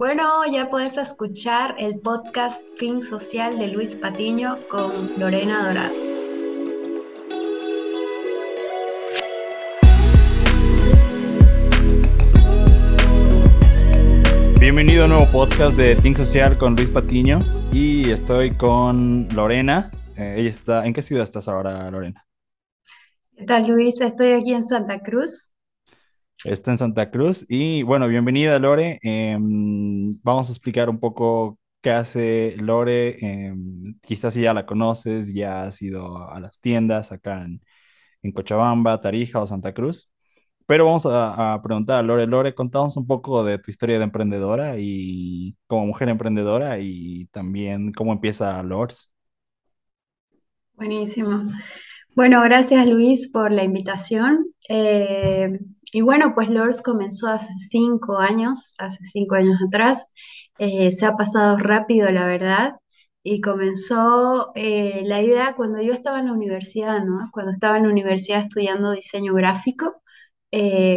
Bueno, ya puedes escuchar el podcast Fin Social de Luis Patiño con Lorena Dorado. Bienvenido a un nuevo podcast de Think Social con Luis Patiño y estoy con Lorena. Eh, ella está, ¿en qué ciudad estás ahora, Lorena? ¿Qué tal, Luis? Estoy aquí en Santa Cruz. Está en Santa Cruz. Y bueno, bienvenida Lore. Em, vamos a explicar un poco qué hace Lore. Em, quizás si ya la conoces, ya has ido a las tiendas acá en, Cochabamba, Tarija o Santa Cruz. Pero vamos a, preguntar a Lore. Lore, contamos un poco de tu historia de emprendedora y como mujer emprendedora y también cómo empieza Lors. Buenísimo. Bueno, gracias Luis por la invitación. Eh, y bueno, pues Lors comenzó hace cinco años, hace cinco años atrás. Eh, se ha pasado rápido, la verdad. Y comenzó eh, la idea cuando yo estaba en la universidad, ¿no? Cuando estaba en la universidad estudiando diseño gráfico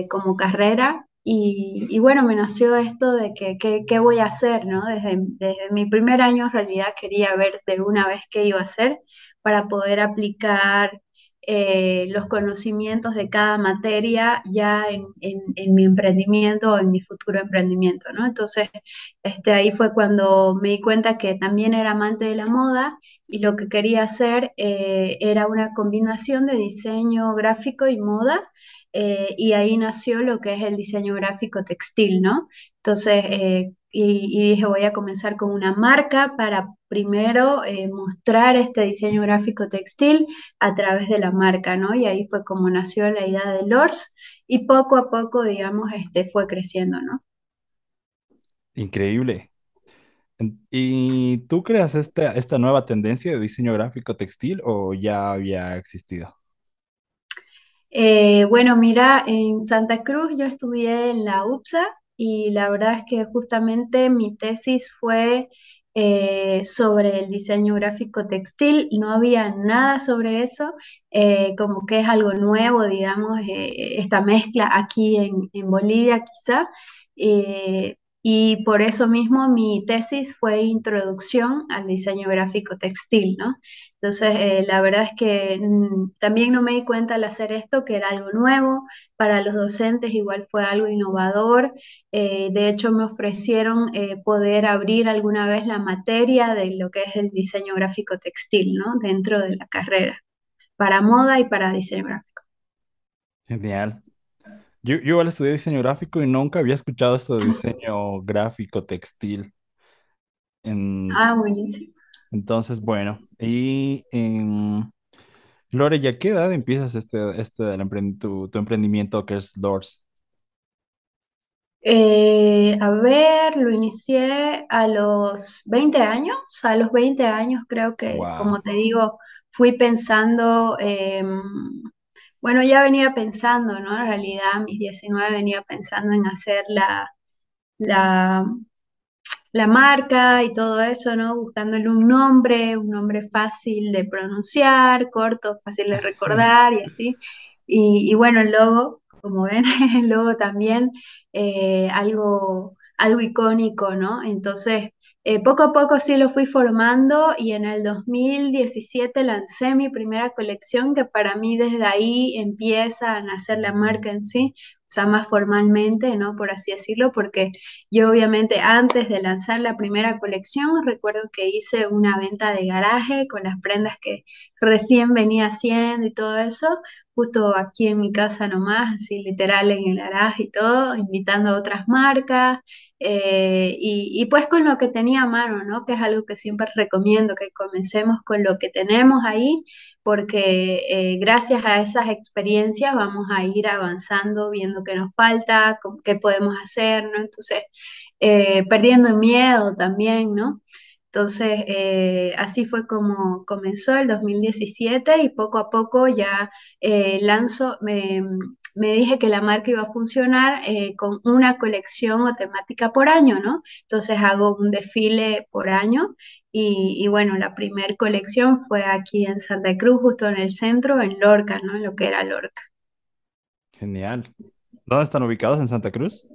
como carrera. Y, y, bueno, me nació esto de que qué voy a hacer, ¿no? Desde, desde mi primer año en realidad quería ver de una vez qué iba a hacer para poder aplicar eh, los conocimientos de cada materia ya en, mi emprendimiento o en mi futuro emprendimiento, ¿no? Entonces, este, ahí fue cuando me di cuenta que también era amante de la moda y lo que quería hacer eh, era una combinación de diseño gráfico y moda. Eh, y ahí nació lo que es el diseño gráfico textil, ¿no? Entonces, y, dije, voy a comenzar con una marca para primero eh, mostrar este diseño gráfico textil a través de la marca, ¿no? Y ahí fue como nació la idea de LORS y poco a poco, digamos, este, fue creciendo, ¿no? Increíble. ¿Y tú creas esta, esta nueva tendencia de diseño gráfico textil o ya había existido? Eh, bueno, mira, en Santa Cruz yo estudié en la UPSA y la verdad es que justamente mi tesis fue eh, sobre el diseño gráfico textil, no había nada sobre eso, eh, como que es algo nuevo, digamos, eh, esta mezcla aquí en, en Bolivia quizá, y por eso mismo mi tesis fue introducción al diseño gráfico textil, ¿no? Entonces, eh, la verdad es que mm, también no me di cuenta al hacer esto que era algo nuevo, para los docentes igual fue algo innovador, eh, de hecho me ofrecieron eh, poder abrir alguna vez la materia de lo que es el diseño gráfico textil, ¿no? Dentro de la carrera, para moda y para diseño gráfico. Genial. Yo, yo igual estudié diseño gráfico y nunca había escuchado esto de diseño gráfico textil. Ah, buenísimo. entonces, bueno, y en Lore, ¿ya qué edad empiezas este, este tu, tu emprendimiento que es Doors? Eh, a ver, lo inicié a los 20 años. A los 20 años creo que, como te digo, fui pensando em, bueno, ya venía pensando, ¿no? En realidad, mis 19 venía pensando en hacer la, la, la marca y todo eso, ¿no? Buscándole un nombre, un nombre fácil de pronunciar, corto, fácil de recordar y así. Y, bueno, el logo, como ven, el logo también, eh, algo, algo icónico, ¿no? Entonces, eh, poco a poco sí lo fui formando y en el 2017 lancé mi primera colección que para mí desde ahí empieza a nacer la marca en sí, o sea, más formalmente, ¿no? Por así decirlo, porque yo obviamente antes de lanzar la primera colección recuerdo que hice una venta de garaje con las prendas que recién venía haciendo y todo eso, justo aquí en mi casa nomás, así literal en el garaje y todo, invitando a otras marcas eh, y, pues con lo que tenía a mano, ¿no? Que es algo que siempre recomiendo, que comencemos con lo que tenemos ahí, porque eh, gracias a esas experiencias vamos a ir avanzando, viendo qué nos falta, qué podemos hacer, ¿no? Entonces, eh, perdiendo miedo también, ¿no? Entonces, eh, así fue como comenzó el 2017 y poco a poco ya eh, lanzo, me, dije que la marca iba a funcionar eh, con una colección o temática por año, ¿no? Entonces hago un desfile por año y, bueno, la primera colección fue aquí en Santa Cruz, justo en el centro, en Lorca, ¿no? En lo que era Lorca. Genial. ¿Dónde están ubicados en Santa Cruz?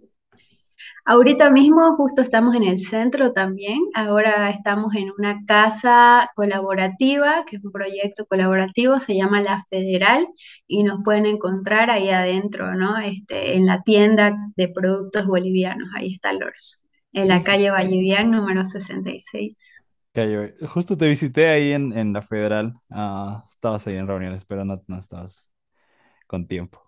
Ahorita mismo justo estamos en el centro también. Ahora estamos en una casa colaborativa, que es un proyecto colaborativo, se llama La Federal y nos pueden encontrar ahí adentro, ¿no? Este, en la tienda de productos bolivianos. Ahí está Lors, en la calle Vallivian número 66. Justo te visité ahí en, la Federal. Ah, estabas ahí en reuniones, pero no, no estabas con tiempo.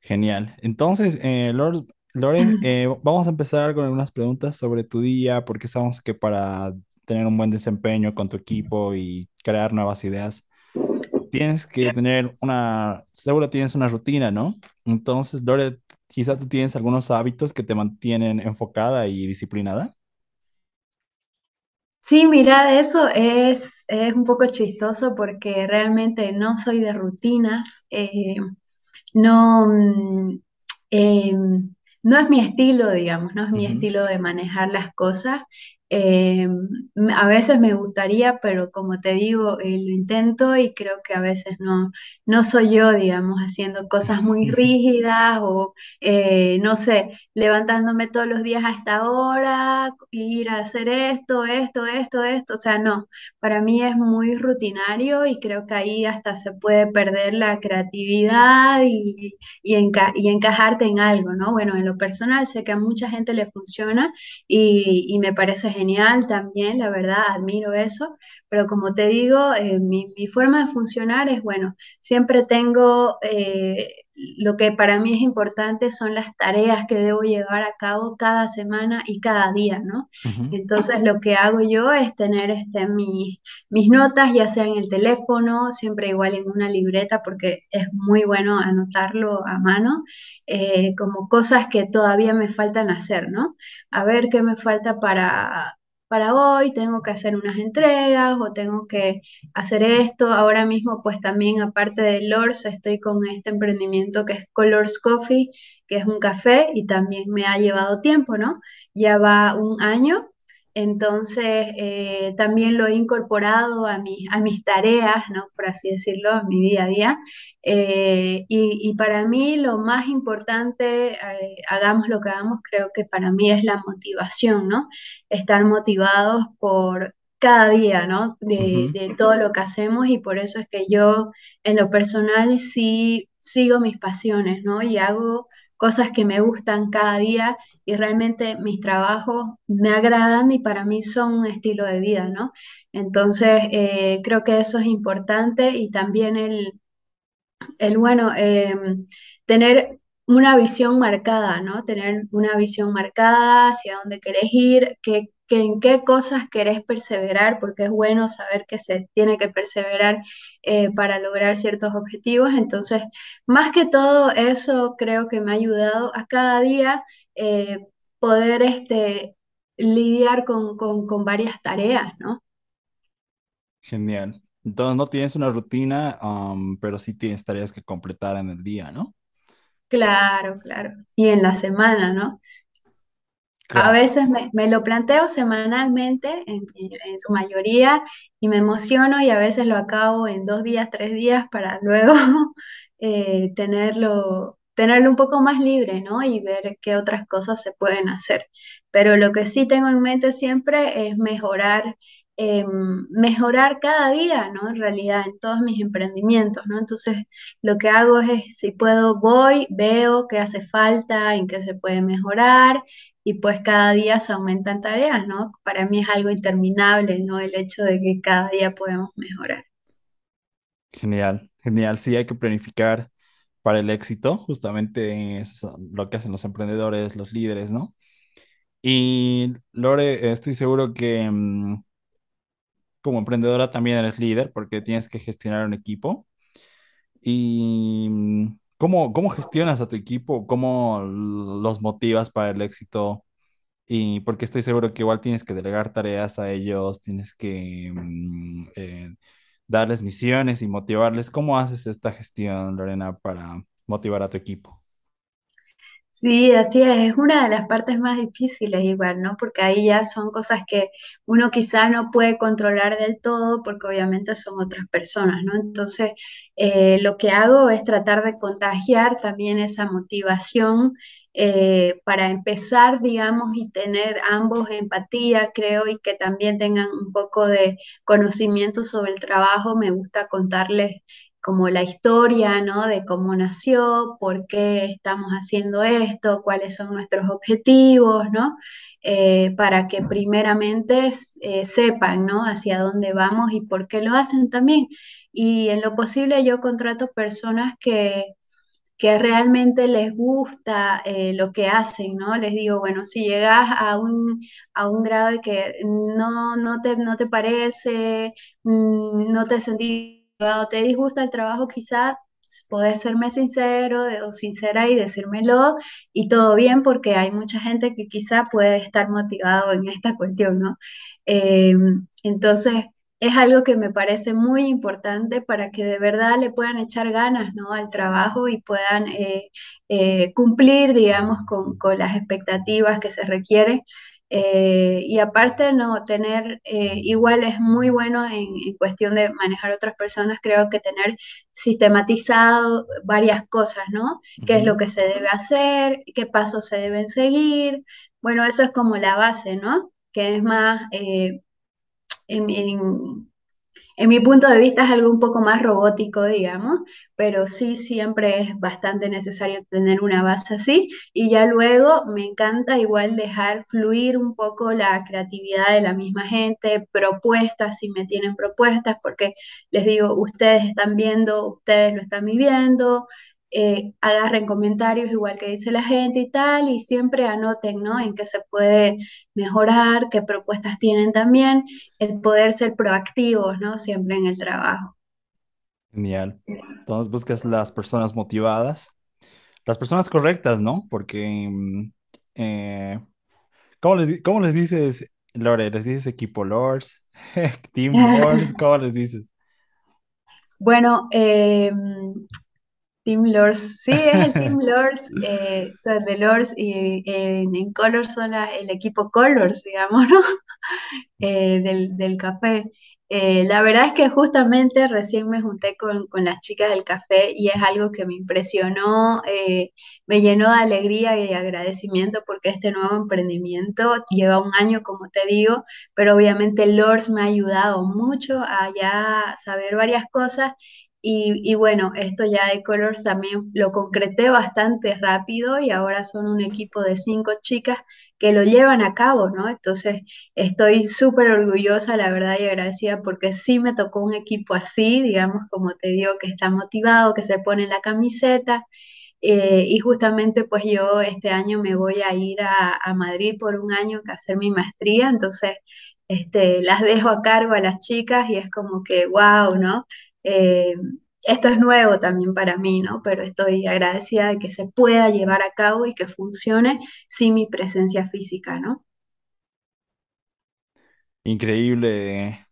Genial. Entonces, eh, Lord, Loren, eh, vamos a empezar con algunas preguntas sobre tu día, porque sabemos que para tener un buen desempeño con tu equipo y crear nuevas ideas, tienes que tener una, seguro tienes una rutina, ¿no? Entonces, Lore, quizá tú tienes algunos hábitos que te mantienen enfocada y disciplinada. Sí, mira, eso es, es un poco chistoso porque realmente no soy de rutinas, eh, no, mm, em, no es mi estilo, digamos, no es mi estilo de manejar las cosas. Eh, a veces me gustaría, pero como te digo, eh, lo intento y creo que a veces no, no soy yo, digamos, haciendo cosas muy rígidas o, eh, no sé, levantándome todos los días a esta hora, ir a hacer esto, esto, esto, esto. O sea, no, para mí es muy rutinario y creo que ahí hasta se puede perder la creatividad y, y, y encajarte en algo, ¿no? Bueno, en lo personal sé que a mucha gente le funciona y, y me parece genial también, la verdad, admiro eso, pero como te digo, eh, mi, forma de funcionar es, bueno, siempre tengo, eh, lo que para mí es importante son las tareas que debo llevar a cabo cada semana y cada día, ¿no? Entonces lo que hago yo es tener este, mis, mis notas, ya sea en el teléfono, siempre igual en una libreta, porque es muy bueno anotarlo a mano, eh, como cosas que todavía me faltan hacer, ¿no? A ver qué me falta para para hoy, tengo que hacer unas entregas o tengo que hacer esto. Ahora mismo, pues también aparte de Lors, estoy con este emprendimiento que es Colors Coffee, que es un café y también me ha llevado tiempo, ¿no? Ya va un año entonces, eh, también lo he incorporado a, a mis tareas, ¿no? por así decirlo, a mi día a día. Eh, y, para mí lo más importante, eh, hagamos lo que hagamos, creo que para mí es la motivación, ¿no? Estar motivados por cada día, ¿no? De, de todo lo que hacemos y por eso es que yo en lo personal sí sigo mis pasiones, ¿no? Y hago cosas que me gustan cada día y realmente mis trabajos me agradan y para mí son un estilo de vida, ¿no? Entonces, eh, creo que eso es importante y también el, el bueno, em, tener una visión marcada, ¿no? Tener una visión marcada hacia dónde querés ir, qué, que en qué cosas querés perseverar, porque es bueno saber que se tiene que perseverar eh, para lograr ciertos objetivos. Entonces, más que todo eso, creo que me ha ayudado a cada día eh, poder este, lidiar con, varias tareas, ¿no? Genial. Entonces, no tienes una rutina, pero sí tienes tareas que completar en el día, ¿no? Claro, claro. Y en la semana, ¿no? A veces me, lo planteo semanalmente, en, su mayoría, y me emociono y a veces lo acabo en dos días, tres días para luego eh, tenerlo, tenerlo un poco más libre, ¿no? Y ver qué otras cosas se pueden hacer. Pero lo que sí tengo en mente siempre es mejorar eh, mejorar cada día, ¿no? En realidad, en todos mis emprendimientos, ¿no? Entonces, lo que hago es, si puedo, voy, veo qué hace falta, en qué se puede mejorar, y pues cada día se aumentan tareas, ¿no? Para mí es algo interminable, ¿no? El hecho de que cada día podemos mejorar. Genial, genial. Sí, hay que planificar para el éxito, justamente es lo que hacen los emprendedores, los líderes, ¿no? Y Lore, estoy seguro que mm, como emprendedora también eres líder porque tienes que gestionar un equipo. ¿Y mm, cómo, cómo gestionas a tu equipo? ¿Cómo los motivas para el éxito? Y porque estoy seguro que igual tienes que delegar tareas a ellos, tienes que mm, eh, darles misiones y motivarles. ¿Cómo haces esta gestión, Lorena, para motivar a tu equipo? Sí, así es, es una de las partes más difíciles igual, ¿no? Porque ahí ya son cosas que uno quizá no puede controlar del todo porque obviamente son otras personas, ¿no? Entonces, eh, lo que hago es tratar de contagiar también esa motivación eh, para empezar, digamos, y tener ambos empatía, creo, y que también tengan un poco de conocimiento sobre el trabajo. Me gusta contarles como la historia, ¿no? De cómo nació, por qué estamos haciendo esto, cuáles son nuestros objetivos, ¿no? Eh, para que primeramente eh, sepan, ¿no? Hacia dónde vamos y por qué lo hacen también. Y en lo posible yo contrato personas que, que realmente les gusta eh, lo que hacen, ¿no? Les digo, bueno, si llegas a un, a un grado de que no, no, te, no te parece, mm, no te sentís o te disgusta el trabajo, quizá podés serme sincero o sincera y decírmelo y todo bien porque hay mucha gente que quizá puede estar motivado en esta cuestión, ¿no? Em, entonces, es algo que me parece muy importante para que de verdad le puedan echar ganas, ¿no? al trabajo y puedan eh, eh, cumplir, digamos, con, con las expectativas que se requieren. Eh, y aparte, no, tener, eh, igual es muy bueno en, cuestión de manejar otras personas, creo que tener sistematizado varias cosas, ¿no? ¿Qué es lo que se debe hacer? ¿Qué pasos se deben seguir? Bueno, eso es como la base, ¿no? Que es más, eh, en, en mi punto de vista es algo un poco más robótico, digamos, pero sí siempre es bastante necesario tener una base así. Y ya luego me encanta igual dejar fluir un poco la creatividad de la misma gente, propuestas, si me tienen propuestas, porque les digo, ustedes están viendo, ustedes lo están viviendo, eh, agarren comentarios igual que dice la gente y tal, y siempre anoten, ¿no? En qué se puede mejorar, qué propuestas tienen también, el poder ser proactivos, ¿no? Siempre en el trabajo. Genial. Entonces buscas las personas motivadas, las personas correctas, ¿no? Porque, mm, eh, ¿cómo, les, ¿cómo les dices, Lore? ¿Les dices equipo Lords? ¿Team Lords? ¿Cómo les dices? Bueno, eh, Team Lords, sí, es el Team Lords, eh, son de Lords y en Colors son el equipo Colors, digamos, ¿no? Eh, del, del, café. Eh, la verdad es que justamente recién me junté con, con, las chicas del café y es algo que me impresionó, me llenó de alegría y agradecimiento porque este nuevo emprendimiento lleva un año, como te digo, pero obviamente Lords me ha ayudado mucho a ya saber varias cosas y, bueno, esto ya de Colors también lo concreté bastante rápido y ahora son un equipo de cinco chicas que lo llevan a cabo, ¿no? Entonces estoy súper orgullosa, la verdad, y agradecida porque sí me tocó un equipo así, digamos, como te digo, que está motivado, que se pone la camiseta. Eh, y justamente pues yo este año me voy a ir a, Madrid por un año a hacer mi maestría, entonces este, las dejo a cargo a las chicas y es como que, wow, ¿no? Eh, esto es nuevo también para mí, ¿no? Pero estoy agradecida de que se pueda llevar a cabo y que funcione sin mi presencia física, ¿no? Increíble,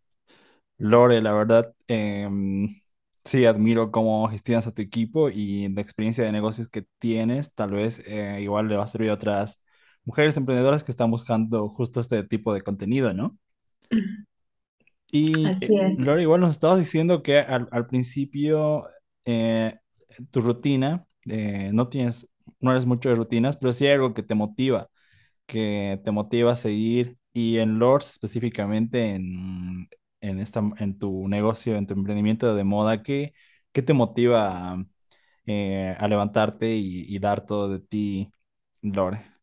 Lore, la verdad. Em, sí, admiro cómo gestionas a tu equipo y la experiencia de negocios que tienes. Tal vez eh, igual le va a servir a otras mujeres emprendedoras que están buscando justo este tipo de contenido, ¿no? Y Así eh, es. Laura, igual nos estabas diciendo que al, al principio eh, tu rutina, eh, no tienes, no eres mucho de rutinas, pero sí hay algo que te motiva, que te motiva a seguir. Y en Lords, específicamente en, en, esta, en tu negocio, en tu emprendimiento de moda, ¿qué, qué te motiva a, a levantarte y, y, dar todo de ti, Lore?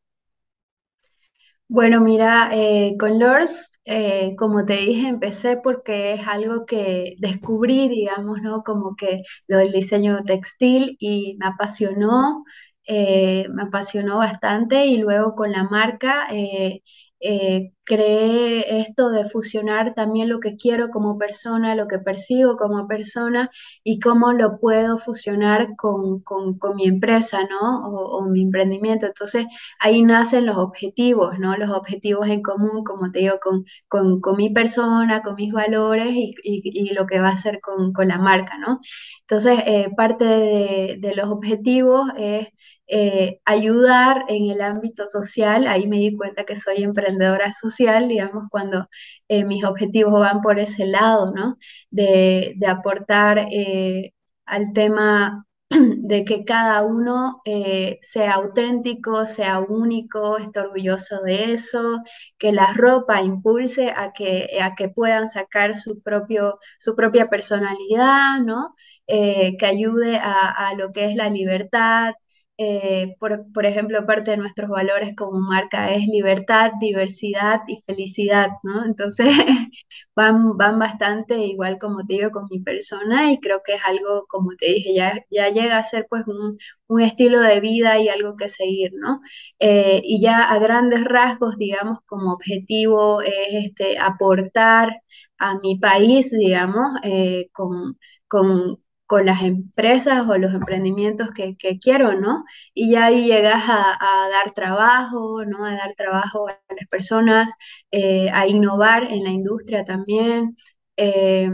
Bueno, mira, eh, con Lors, eh, como te dije, empecé porque es algo que descubrí, digamos, ¿no? Como que lo del diseño textil y me apasionó, eh, me apasionó bastante y luego con la marca eh, creé esto de fusionar también lo que quiero como persona, lo que percibo como persona y cómo lo puedo fusionar con, con, con mi empresa, ¿no? O, mi emprendimiento. Entonces ahí nacen los objetivos, ¿no? Los objetivos en común, como te digo, con, con, con mi persona, con mis valores y, y, y, lo que va a hacer con, con la marca, ¿no? Entonces, eh, parte de, de los objetivos es eh, ayudar en el ámbito social. Ahí me di cuenta que soy emprendedora social, digamos, cuando eh, mis objetivos van por ese lado, ¿no? De, de aportar al tema de que cada uno eh, sea auténtico, sea único, esté orgulloso de eso, que la ropa impulse a que, a que puedan sacar su, propio, su propia personalidad, ¿no? Eh, que ayude a, lo que es la libertad, eh, por, por, ejemplo, parte de nuestros valores como marca es libertad, diversidad y felicidad, ¿no? Entonces van, van bastante igual como te digo con mi persona y creo que es algo, como te dije, ya, ya llega a ser pues un, un estilo de vida y algo que seguir, ¿no? Eh, y ya a grandes rasgos, digamos, como objetivo es este, aportar a mi país, digamos, eh, con, con con las empresas o los emprendimientos que, quiero, ¿no? Y ya ahí llegas a, dar trabajo, ¿no? A dar trabajo a las personas, eh, a innovar en la industria también. Eh,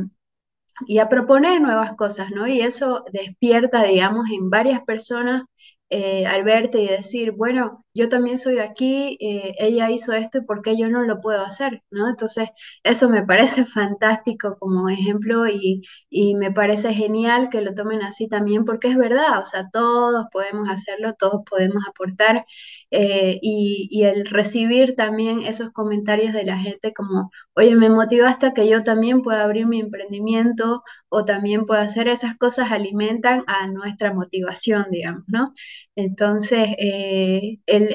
y a proponer nuevas cosas, ¿no? Y eso despierta, digamos, en varias personas eh, al verte y decir, bueno, yo también soy de aquí, eh, ella hizo esto y por qué yo no lo puedo hacer, ¿no? Entonces, eso me parece fantástico como ejemplo y, y, me parece genial que lo tomen así también porque es verdad, o sea, todos podemos hacerlo, todos podemos aportar eh, y, y, el recibir también esos comentarios de la gente como, oye, me motivaste a que yo también pueda abrir mi emprendimiento o también pueda hacer esas cosas, alimentan a nuestra motivación, digamos, ¿no? Entonces, eh, el,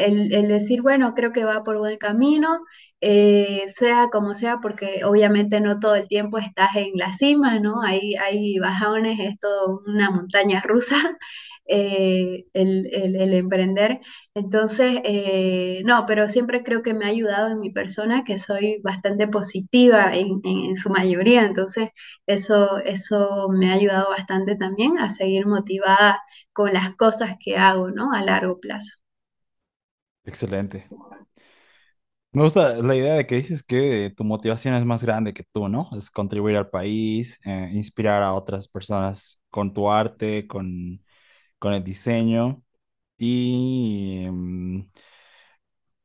decir, bueno, creo que va por buen camino, eh, sea como sea, porque obviamente no todo el tiempo estás en la cima, ¿no? Hay, hay bajones, es todo una montaña rusa. Eh, el, emprender. Entonces, eh, no, pero siempre creo que me ha ayudado en mi persona, que soy bastante positiva en, en, su mayoría. Entonces, eso, eso me ha ayudado bastante también a seguir motivada con las cosas que hago, ¿no? A largo plazo. Excelente. Me gusta la idea de que dices que tu motivación es más grande que tú, ¿no? Es contribuir al país, eh, inspirar a otras personas con tu arte, con, con el diseño. Y mm,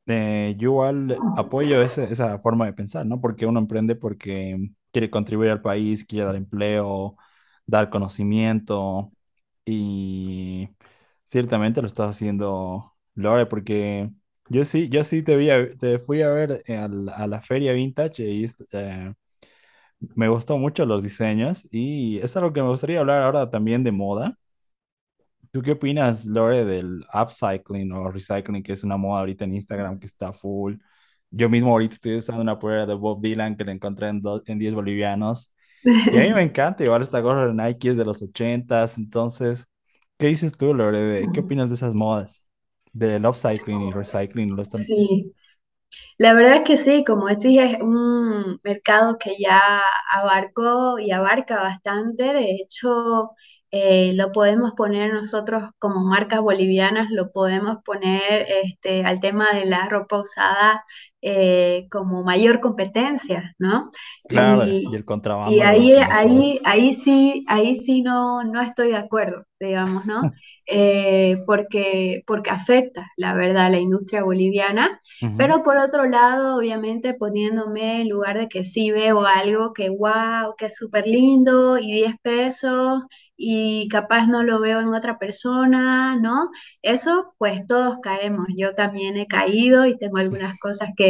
eh, yo igual apoyo esa forma de pensar, ¿no? Porque uno emprende porque quiere contribuir al país, quiere dar empleo, dar conocimiento y ciertamente lo estás haciendo Lore, porque yo sí, yo sí te, vi te fui a ver a la, feria vintage y eh, me gustó mucho los diseños y es algo que me gustaría hablar ahora también de moda. ¿Tú qué opinas, Lore, del upcycling o recycling, que es una moda ahorita en Instagram que está full? Yo mismo ahorita estoy usando una polera de Bob Dylan que la encontré en, en 10 bolivianos. Y a mí me encanta, igual esta gorra de Nike es de los 80s, entonces, ¿qué dices tú, Lore? ¿Qué opinas de esas modas? Del upcycling y recycling. Sí, la verdad es que sí, como decís, es un mercado que ya abarcó y abarca bastante. De hecho, eh, lo podemos poner nosotros como marcas bolivianas, lo podemos poner este, al tema de la ropa usada eh, como mayor competencia, ¿no? Claro, y, el contrabando. Y ahí, ahí, ahí sí, ahí sí no, no estoy de acuerdo, digamos, ¿no? Eh, porque, porque afecta, la verdad, la industria boliviana, pero por otro lado, obviamente poniéndome en lugar de que sí veo algo que, wow, que es súper lindo y 10 pesos y capaz no lo veo en otra persona, ¿no? Eso, pues todos caemos. Yo también he caído y tengo algunas cosas que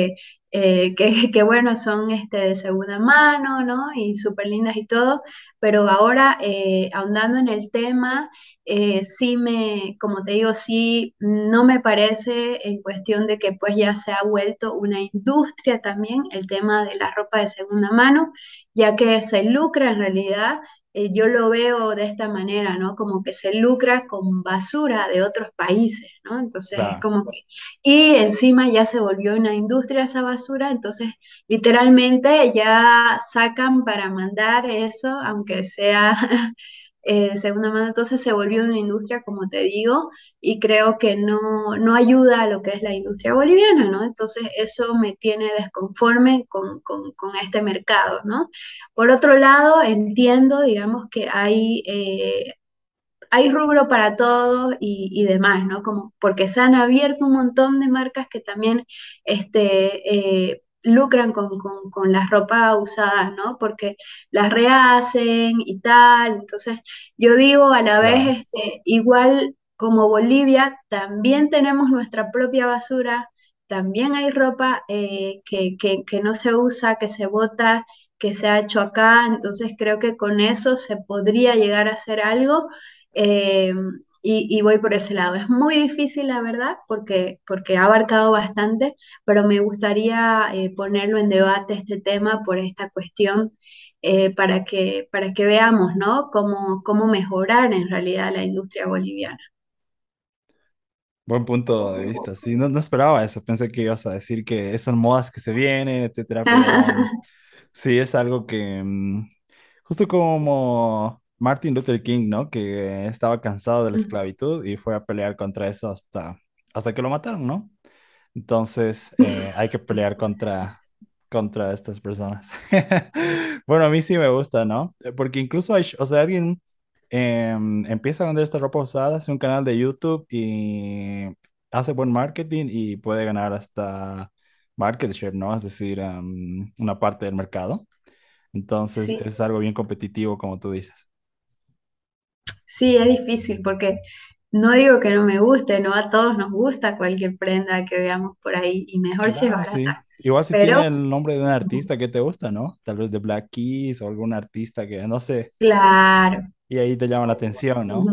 eh, que, bueno, son este, de segunda mano, ¿no? Y súper lindas y todo, pero ahora eh, ahondando en el tema, eh, sí me, como te digo, sí, no me parece en cuestión de que pues ya se ha vuelto una industria también el tema de la ropa de segunda mano, ya que se lucra en realidad eh, yo lo veo de esta manera, ¿no? Como que se lucra con basura de otros países, ¿no? Entonces es como que... Y encima ya se volvió una industria esa basura, entonces literalmente ya sacan para mandar eso, aunque sea eh, segunda mano, entonces se volvió una industria, como te digo, y creo que no, no ayuda a lo que es la industria boliviana, ¿no? Entonces eso me tiene desconforme con, con, este mercado, ¿no? Por otro lado, entiendo, digamos, que hay... Eh, hay rubro para todos y, demás, ¿no? Como porque se han abierto un montón de marcas que también este, eh, lucran con, las ropas usadas, ¿no? Porque las rehacen y tal. Entonces, yo digo a la vez, este, igual como Bolivia, también tenemos nuestra propia basura, también hay ropa eh, que, que, no se usa, que se bota, que se ha hecho acá, entonces creo que con eso se podría llegar a hacer algo. Eh, y, voy por ese lado. Es muy difícil, la verdad, porque, porque ha abarcado bastante, pero me gustaría eh, ponerlo en debate este tema por esta cuestión, eh, para, que, para que veamos ¿no? cómo, cómo mejorar en realidad la industria boliviana. Buen punto de vista. Sí, no, no esperaba eso. Pensé que ibas a decir que son modas que se vienen, etcétera. Pero sí, es algo que mm, justo como Martin Luther King, ¿no? Que estaba cansado de la esclavitud y fue a pelear contra eso hasta, hasta que lo mataron, ¿no? Entonces, eh, hay que pelear contra, contra estas personas. bueno, a mí sí me gusta, ¿no? Porque incluso hay, o sea, alguien em, empieza a vender esta ropa usada, hace un canal de YouTube y hace buen marketing y puede ganar hasta market share, ¿no? Es decir, una parte del mercado. Entonces, es algo bien competitivo, como tú dices. Sí, es difícil porque no digo que no me guste, no a todos nos gusta cualquier prenda que veamos por ahí y mejor si es barata. Igual si tiene el nombre de un artista que te gusta, ¿no? Tal vez de Black Keys o algún artista que no sé. Claro. Y ahí te llama la atención, ¿no?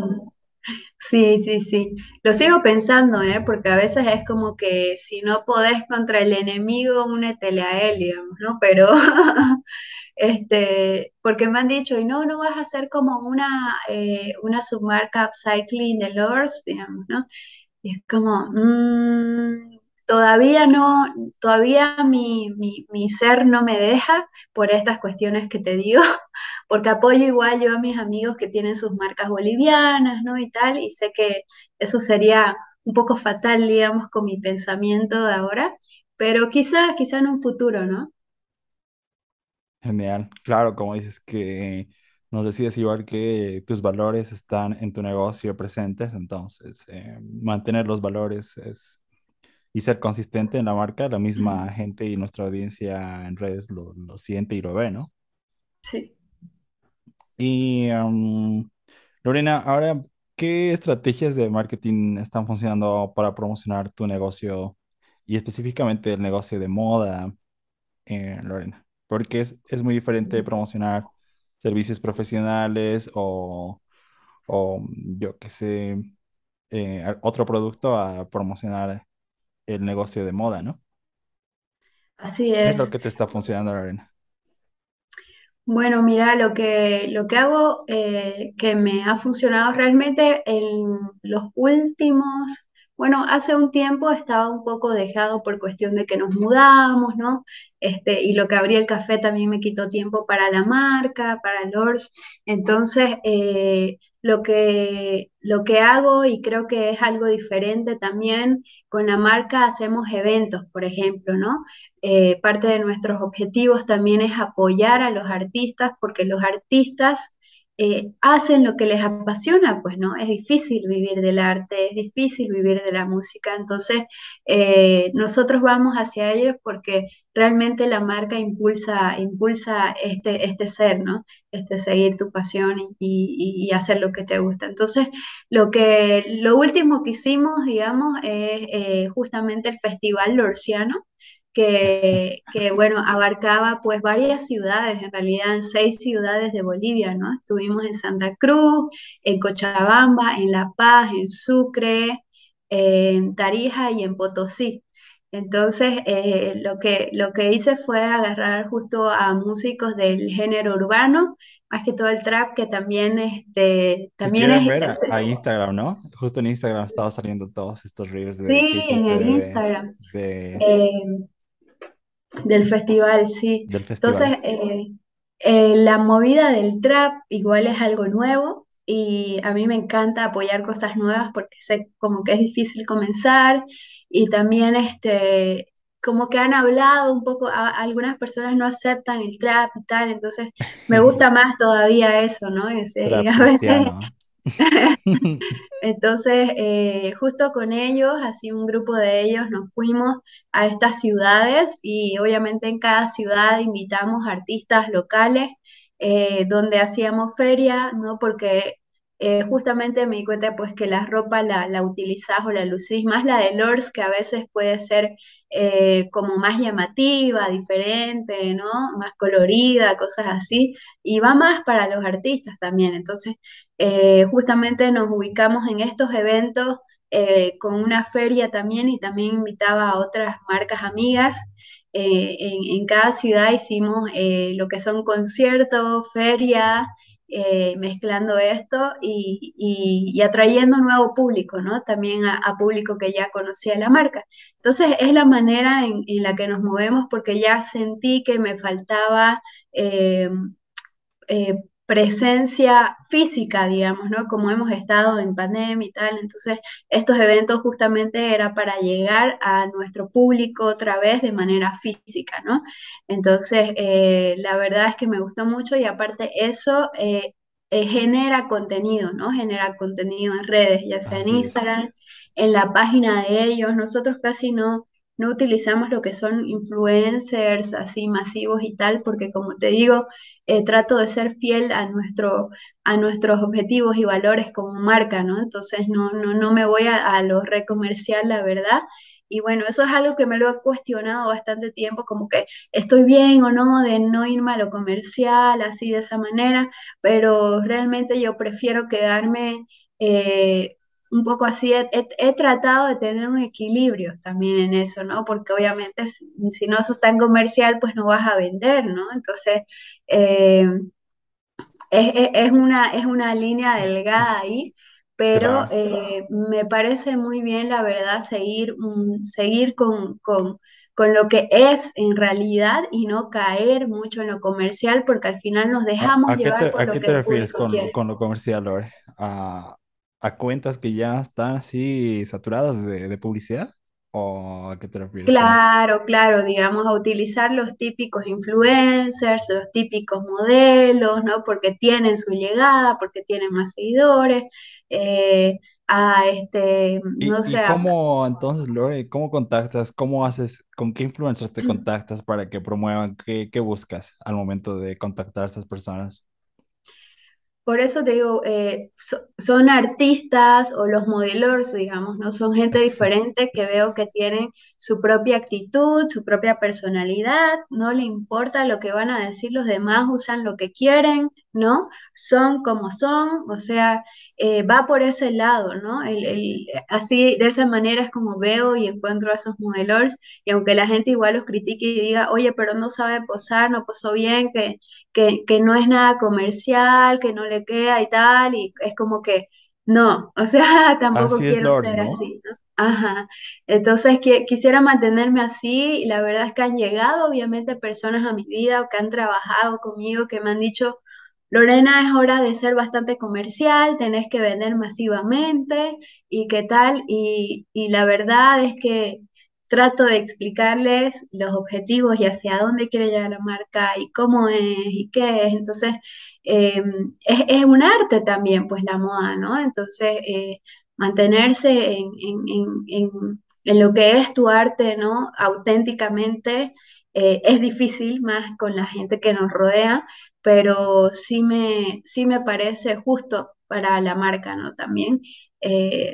Sí, sí, sí. Lo sigo pensando, ¿eh? Porque a veces es como que si no podés contra el enemigo, únetele a él, digamos, ¿no? Pero Este, porque me han dicho, y no, no vas a hacer como una, eh, una submarca upcycling de Lords, digamos, ¿no? Y es como, mm, todavía no, todavía mi, mi, ser no me deja por estas cuestiones que te digo, porque apoyo igual yo a mis amigos que tienen sus marcas bolivianas, ¿no? Y tal, y sé que eso sería un poco fatal, digamos, con mi pensamiento de ahora, pero quizás, quizás en un futuro, ¿no? Genial. Claro, como dices que nos decides igual que tus valores están en tu negocio presentes, entonces eh, mantener los valores es, y ser consistente en la marca, la misma gente y nuestra audiencia en redes lo, siente y lo ve, ¿no? Sí. Y Lorena, ahora, ¿qué estrategias de marketing están funcionando para promocionar tu negocio y específicamente el negocio de moda, eh, Lorena? Porque es, es muy diferente promocionar servicios profesionales o, o yo qué sé, eh, otro producto a promocionar el negocio de moda, ¿no? Así ¿Qué es lo es. que te está funcionando, Lorena? Bueno, mira, lo que, lo que hago eh, que me ha funcionado realmente en los últimos bueno, hace un tiempo estaba un poco dejado por cuestión de que nos mudamos, ¿no? Este, y lo que abría el café también me quitó tiempo para la marca, para Lors. Entonces, eh, lo que, lo que hago, y creo que es algo diferente también, con la marca hacemos eventos, por ejemplo, ¿no? Eh, parte de nuestros objetivos también es apoyar a los artistas, porque los artistas eh, hacen lo que les apasiona, pues no, es difícil vivir del arte, es difícil vivir de la música, entonces eh, nosotros vamos hacia ellos porque realmente la marca impulsa, impulsa este, este ser, ¿no? Este seguir tu pasión y, hacer lo que te gusta. Entonces, lo que, lo último que hicimos, digamos, es eh, justamente el Festival Lorciano, que, bueno, abarcaba pues varias ciudades, en realidad seis ciudades de Bolivia, ¿no? Estuvimos en Santa Cruz, en Cochabamba, en La Paz, en Sucre, en Tarija y en Potosí. Entonces, eh, lo, que, lo que hice fue agarrar justo a músicos del género urbano, más que todo el trap, que también, este, también es... ver a, Instagram, ¿no? Justo en Instagram estaba saliendo todos estos reels de... Sí, en el Instagram. Eh, del festival, sí. Entonces, eh, eh, la movida del trap igual es algo nuevo y a mí me encanta apoyar cosas nuevas porque sé como que es difícil comenzar y también este, como que han hablado un poco, algunas personas no aceptan el trap y tal, entonces me gusta más todavía eso, ¿no? a veces... Entonces, eh, justo con ellos, así un grupo de ellos, nos fuimos a estas ciudades y obviamente en cada ciudad invitamos artistas locales eh, donde hacíamos feria, ¿no? Porque eh, justamente me di cuenta pues que la ropa la, la utilizás o la lucís, más la de Lors, que a veces puede ser eh, como más llamativa, diferente, ¿no? Más colorida, cosas así, y va más para los artistas también. Entonces, eh, justamente nos ubicamos en estos eventos con una feria también y también invitaba a otras marcas amigas. En, en, cada ciudad hicimos lo que son conciertos, ferias eh, mezclando esto y, y, atrayendo nuevo público, ¿no? También a, público que ya conocía la marca. Entonces es la manera en, la que nos movemos porque ya sentí que me faltaba eh, eh, presencia física, digamos, ¿no? Como hemos estado en pandemia y tal, entonces estos eventos justamente era para llegar a nuestro público otra vez de manera física, ¿no? Entonces, eh, la verdad es que me gustó mucho y aparte eso eh, eh, genera contenido, ¿no? Genera contenido en redes, ya sea en Instagram, en la página de ellos, nosotros casi no no utilizamos lo que son influencers así masivos y tal, porque como te digo, eh, trato de ser fiel a, nuestro, a nuestros objetivos y valores como marca, ¿no? Entonces no, no, no me voy a, a lo recomercial, la verdad. Y bueno, eso es algo que me lo he cuestionado bastante tiempo, como que estoy bien o no de no irme a lo comercial, así de esa manera, pero realmente yo prefiero quedarme eh, un poco así, he, tratado de tener un equilibrio también en eso, ¿no? Porque obviamente si, no sos tan comercial, pues no vas a vender, ¿no? Entonces, eh, es, una, es una línea delgada ahí, pero eh, me parece muy bien, la verdad, seguir, seguir con, con, lo que es en realidad y no caer mucho en lo comercial, porque al final nos dejamos llevar por ¿A qué te refieres con, con, lo comercial, Lore? a cuentas que ya están así saturadas de, publicidad? ¿O a qué te refieres? Claro, claro, digamos, a utilizar los típicos influencers, los típicos modelos, ¿no? Porque tienen su llegada, porque tienen más seguidores, eh, a este, no sé. cómo entonces, Lore, cómo contactas, cómo haces, con qué influencers te contactas para que promuevan, qué, qué buscas al momento de contactar a estas personas? Por eso te digo, eh, son artistas o los modelos, digamos, ¿no? Son gente diferente que veo que tienen su propia actitud, su propia personalidad, no le importa lo que van a decir los demás, usan lo que quieren, ¿no? Son como son, o sea, eh, va por ese lado, ¿no? El, así, de esa manera es como veo y encuentro a esos modelos, y aunque la gente igual los critique y diga, oye, pero no sabe posar, no posó bien, que, que, que no es nada comercial, que no le queda y tal, y es como que no, o sea, tampoco quiero ser así, ¿no? Ajá. Entonces, que, quisiera mantenerme así, y la verdad es que han llegado, obviamente, personas a mi vida o que han trabajado conmigo que me han dicho, Lorena, es hora de ser bastante comercial, tenés que vender masivamente y qué tal, y, y la verdad es que trato de explicarles los objetivos y hacia dónde quiere llegar la marca y cómo es y qué es. Entonces, eh, es, un arte también, pues la moda, ¿no? Entonces, eh, mantenerse en, en, lo que es tu arte, ¿no? Auténticamente. Eh, es difícil más con la gente que nos rodea, pero sí me, sí me parece justo para la marca, ¿no? También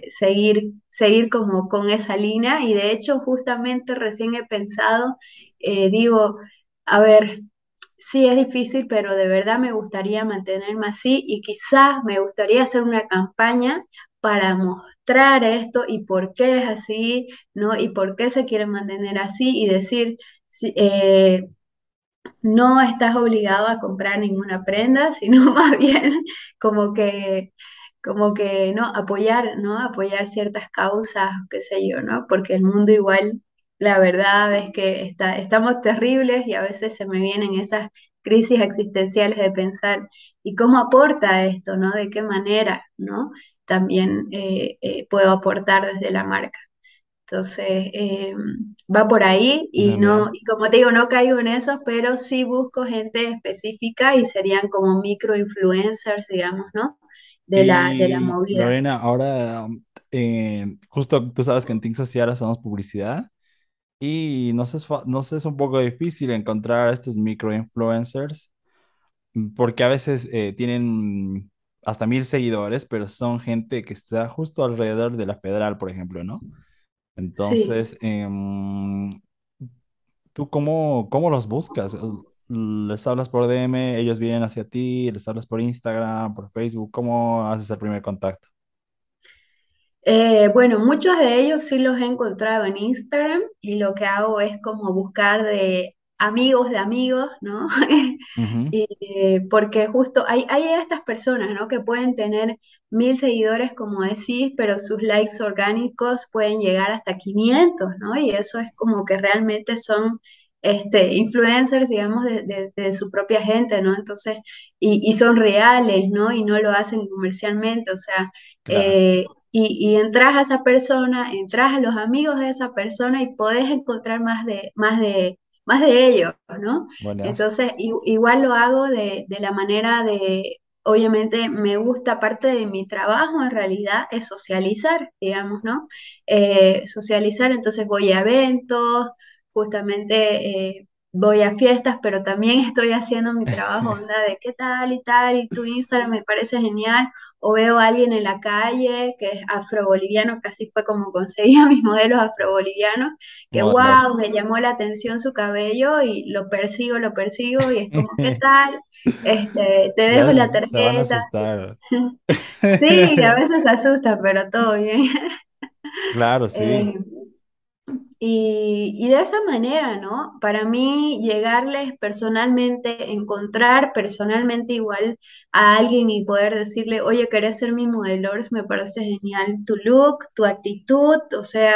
seguir, seguir como con esa línea y de hecho justamente recién he pensado, digo, a ver, sí es difícil, pero de verdad me gustaría mantenerme así y quizás me gustaría hacer una campaña para mostrar esto y por qué es así, ¿no? Y por qué se quiere mantener así y decir, eh, no estás obligado a comprar ninguna prenda, sino más bien como que, como que, ¿no? Apoyar, ¿no? Apoyar ciertas causas, qué sé yo, ¿no? Porque el mundo igual la verdad es que está, estamos terribles y a veces se me vienen esas crisis existenciales de pensar, ¿y cómo aporta esto, no? ¿De qué manera, no? También eh, eh, puedo aportar desde la marca. Entonces, em, va por ahí y no, y como te digo, no caigo en eso, pero sí busco gente específica y serían como micro influencers, digamos, ¿no? de la, de la Y movida. Lorena, ahora eh, justo tú sabes que en Think Social hacemos publicidad y no sé, es fa- no sé, es un poco difícil encontrar a estos microinfluencers mm, porque a veces eh, tienen hasta mil seguidores, pero son gente que está justo alrededor de la federal, por ejemplo, ¿no? Sí. Entonces, em, ¿tú cómo, cómo los buscas? ¿Les hablas por DM, ellos vienen hacia ti, les hablas por Instagram, por Facebook? ¿Cómo haces el primer contacto? Eh, bueno, muchos de ellos sí los he encontrado en Instagram y lo que hago es como buscar de amigos de amigos, ¿no? Y, eh, porque justo hay, hay estas personas, ¿no? Que pueden tener mil seguidores, como decís, pero sus likes orgánicos pueden llegar hasta 500, ¿no? Y eso es como que realmente son este, influencers, digamos, de, de- de su propia gente, ¿no? Entonces, y, y son reales, ¿no? Y no lo hacen comercialmente, o sea, claro, eh, y, y entras a esa persona, entras a los amigos de esa persona y podés encontrar más de, más de, más de ellos, ¿no? buenas. Entonces, i- igual lo hago de, de la manera de, obviamente me gusta, parte de mi trabajo en realidad es socializar, digamos, ¿no? Eh, socializar, entonces voy a eventos, justamente eh, voy a fiestas, pero también estoy haciendo mi trabajo, onda de qué tal y tal, y tu Instagram me parece genial, o veo a alguien en la calle que es afroboliviano, casi fue como conseguí a mis modelos afrobolivianos que wow, me llamó la atención su cabello y lo persigo, lo persigo y es como, ¿qué tal? Este, te dejo la tarjeta. Sí, a veces asusta, pero todo bien. Claro, sí, Eh, y, y de esa manera, ¿no? Para mí, llegarles personalmente, encontrar personalmente igual a alguien y poder decirle, oye, ¿querés ser mi modelor? Me parece genial tu look, tu actitud, o sea,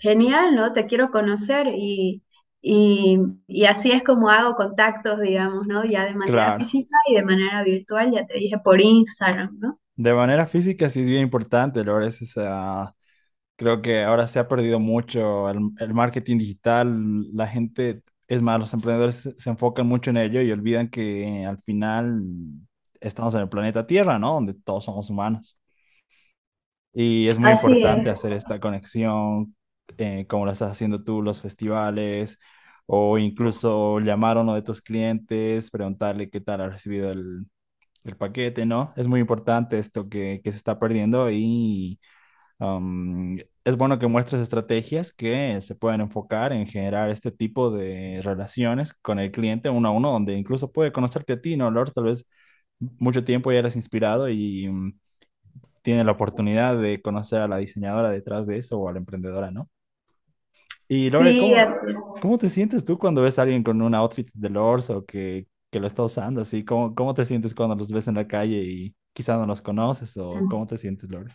Genial, ¿no? Te quiero conocer y, y, y así es como hago contactos, digamos, ¿no? Ya de manera claro. física y de manera virtual, ya te dije por Instagram, ¿no? De manera física sí es bien importante, Lore, es esa- Creo que ahora se ha perdido mucho el, el marketing digital. La gente, es más, los emprendedores se, se enfocan mucho en ello y olvidan que al final estamos en el planeta Tierra, ¿no? Donde todos somos humanos. Y es muy Así importante es, hacer esta conexión, eh, como lo estás haciendo tú, los festivales, o incluso llamar a uno de tus clientes, preguntarle qué tal ha recibido el, el paquete, ¿no? Es muy importante esto que, que se está perdiendo y um, es bueno que muestres estrategias que se pueden enfocar en generar este tipo de relaciones con el cliente uno a uno, donde incluso puede conocerte a ti, ¿no, Lord? Tal vez mucho tiempo ya eres inspirado y mm, tiene la oportunidad de conocer a la diseñadora detrás de eso o a la emprendedora, ¿no? Y Lore, sí, ¿cómo, así es. cómo te sientes tú cuando ves a alguien con un outfit de Lords o que, que lo está usando así? ¿Cómo, cómo te sientes cuando los ves en la calle y quizá no los conoces o cómo te sientes, Lore?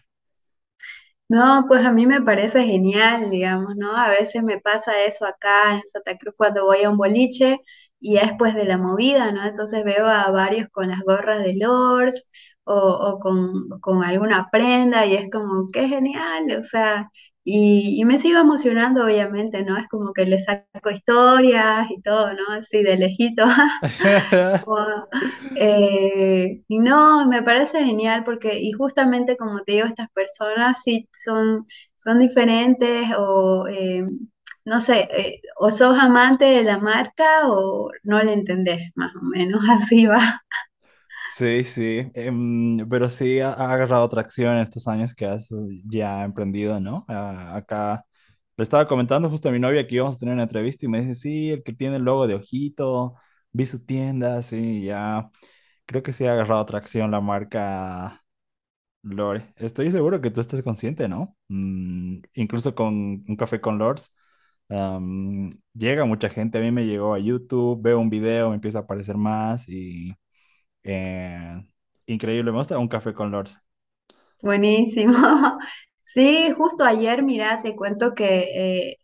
No, pues a mí me parece genial, digamos, ¿no? A veces me pasa eso acá en Santa Cruz cuando voy a un boliche y es pues de la movida, ¿no? Entonces veo a varios con las gorras de Lords o, o con, con alguna prenda y es como, qué genial, o sea, y, y me sigo emocionando, obviamente, ¿no? Es como que le saco historias y todo, ¿no? Así de lejito. Wow. Eh, y no, me parece genial porque, y justamente como te digo, estas personas sí son, son diferentes o, eh, no sé, eh, o sos amante de la marca o no le entendés, más o menos, así va. Sí, sí, em, pero sí ha, agarrado tracción en estos años que has ya emprendido, ¿no? Ah, acá le estaba comentando justo a mi novia que íbamos a tener una entrevista y me dice, sí, el que tiene el logo de Ojito, vi su tienda, sí, ya, creo que sí ha agarrado tracción la marca Lore. Estoy seguro que tú estás consciente, ¿no? Mm, incluso con un café con Lords, am, llega mucha gente, a mí me llegó a YouTube, veo un video, me empieza a aparecer más y... Eh, increíble, me gusta un café con Lords. Buenísimo. Sí, justo ayer, mira, te cuento que eh,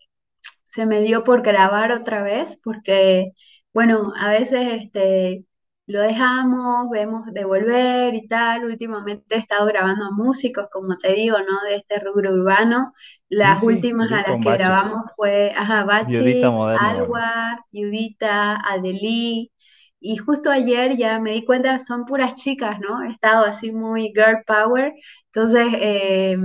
se me dio por grabar otra vez, porque, bueno, a veces este, lo dejamos, vemos devolver y tal. Últimamente he estado grabando a músicos, como te digo, ¿no? De este rubro urbano. Las sí, últimas a las que grabamos fue, ajá, bueno. Alwa, Yudita, Adelí. Y justo ayer ya me di cuenta, son puras chicas, ¿no? He estado así muy girl power. Entonces, eh,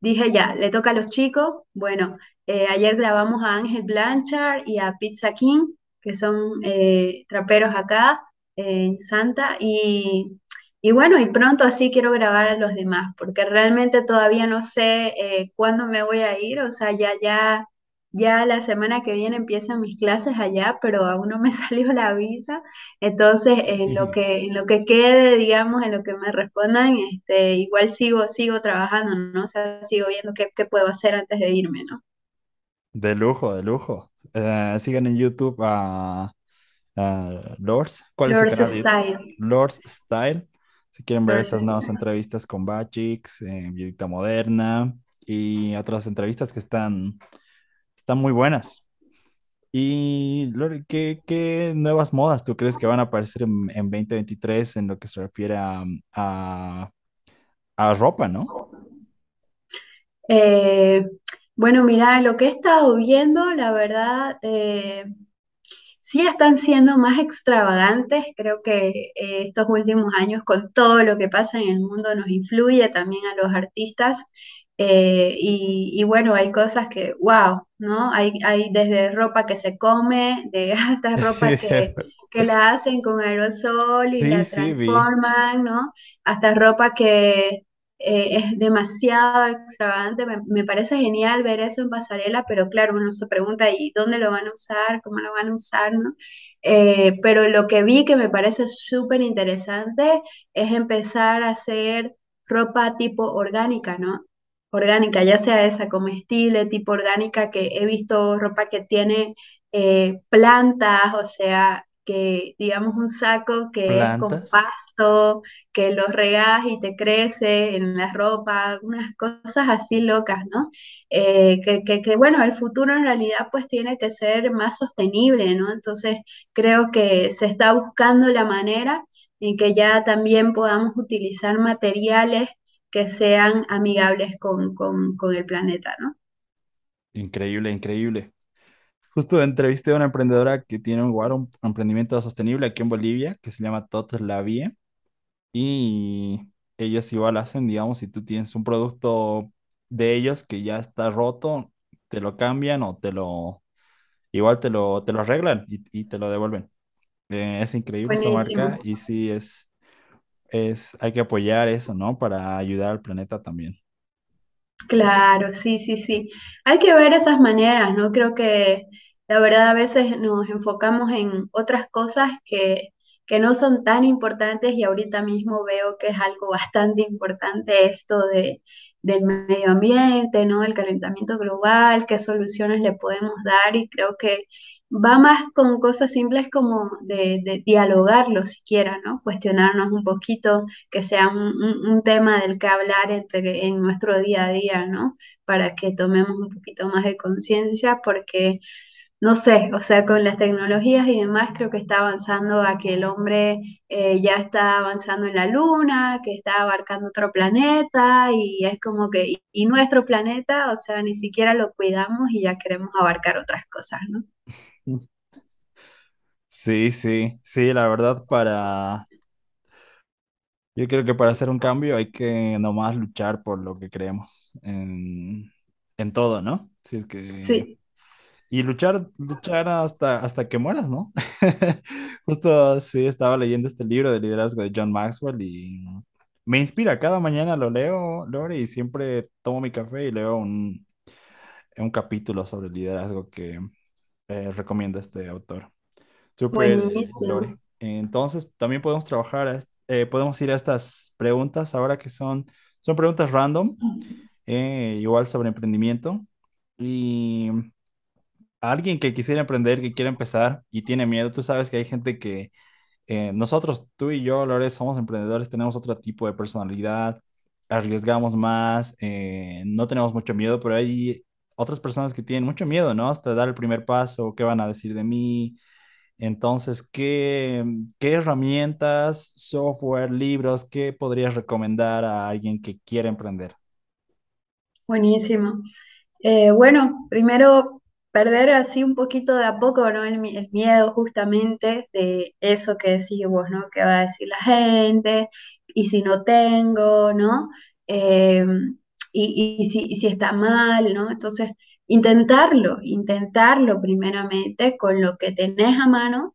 dije ya, le toca a los chicos. Bueno, eh, ayer grabamos a Ángel Blanchard y a Pizza King, que son eh, traperos acá en Santa. Y, y, bueno, y pronto así quiero grabar a los demás, porque realmente todavía no sé eh, cuándo me voy a ir. O sea, ya, ya ya la semana que viene empiezan mis clases allá, pero aún no me salió la visa. Entonces, en lo que, en lo que quede, digamos, en lo que me respondan, este, igual sigo, sigo trabajando, ¿no? O sea, sigo viendo qué, qué puedo hacer antes de irme, ¿no? De lujo, de lujo. Eh, sigan en YouTube a, Lords. ¿Cuál es el? Style. Lords Style. Si quieren ver estas nuevas entrevistas con Bachix, eh, Moderna y otras entrevistas que están están muy buenas. Y Lori, ¿qué, ¿qué, nuevas modas tú crees que van a aparecer en, 2023 en lo que se refiere a, a, ropa, no? Eh, bueno, mira, lo que he estado viendo, la verdad, eh, sí están siendo más extravagantes. Creo que eh, estos últimos años, con todo lo que pasa en el mundo, nos influye también a los artistas. Eh, y, bueno, hay cosas que, wow, ¿no? Hay, hay desde ropa que se come, de hasta ropa que, que la hacen con aerosol y la transforman, ¿no? Hasta ropa que eh, es demasiado extravagante. Me, parece genial ver eso en pasarela, pero claro, uno se pregunta, ¿y dónde lo van a usar? ¿Cómo lo van a usar? ¿no? Eh, pero lo que vi que me parece súper interesante es empezar a hacer ropa tipo orgánica, ¿no? Orgánica, ya sea esa comestible, tipo orgánica, que he visto ropa que tiene eh, plantas, o sea, que digamos un saco que es con pasto, que lo regas y te crece en la ropa, unas cosas así locas, ¿no? Eh, que, que, que, bueno, el futuro en realidad pues tiene que ser más sostenible, ¿no? Entonces creo que se está buscando la manera en que ya también podamos utilizar materiales que sean amigables con, el planeta, ¿no? Increíble, increíble. Justo entrevisté a una emprendedora que tiene un, un emprendimiento sostenible aquí en Bolivia que se llama Tot La Vie y ellos igual hacen, digamos, si tú tienes un producto de ellos que ya está roto, te lo cambian o te lo, igual te lo, te lo arreglan y, te lo devuelven. Eh, es increíble esa marca y sí es, es, hay que apoyar eso, ¿no? Para ayudar al planeta también. Claro, sí, sí, sí. Hay que ver esas maneras, ¿no? Creo que la verdad a veces nos enfocamos en otras cosas que, que no son tan importantes y ahorita mismo veo que es algo bastante importante esto de, del medio ambiente, ¿no? El calentamiento global, qué soluciones le podemos dar y creo que va más con cosas simples como de, dialogarlo siquiera, ¿no? Cuestionarnos un poquito, que sea un, tema del que hablar entre, en nuestro día a día, ¿no? Para que tomemos un poquito más de conciencia, porque, no sé, o sea, con las tecnologías y demás, creo que está avanzando a que el hombre eh, ya está avanzando en la luna, que está abarcando otro planeta, y es como que, y nuestro planeta, o sea, ni siquiera lo cuidamos y ya queremos abarcar otras cosas, ¿no? Sí, sí, sí, la verdad para... Yo creo que para hacer un cambio hay que nomás luchar por lo que creemos en, en todo, ¿no? Si es que... Sí. Y luchar, luchar hasta, hasta que mueras, ¿no? Justo sí, estaba leyendo este libro de liderazgo de John Maxwell y me inspira. Cada mañana lo leo, Lore, y siempre tomo mi café y leo un, un capítulo sobre liderazgo que eh, recomienda este autor. Super, Lore. Entonces, también podemos trabajar, eh, podemos ir a estas preguntas ahora que son, son preguntas random, eh, igual sobre emprendimiento. Y alguien que quisiera emprender, que quiera empezar y tiene miedo, tú sabes que hay gente que nosotros, tú y yo, Lore, somos emprendedores, tenemos otro tipo de personalidad, arriesgamos más, no tenemos mucho miedo, pero hay otras personas que tienen mucho miedo, ¿no? Hasta dar el primer paso, ¿qué van a decir de mí? Entonces, ¿qué, qué herramientas, software, libros, qué podrías recomendar a alguien que quiere emprender? Buenísimo. Eh, bueno, primero perder así un poquito de a poco, ¿no? El, miedo justamente de eso que decís vos, ¿no? ¿Qué va a decir la gente? Y si no tengo, ¿no? Em, y, si, está mal, ¿no? Entonces, intentarlo, intentarlo primeramente con lo que tenés a mano,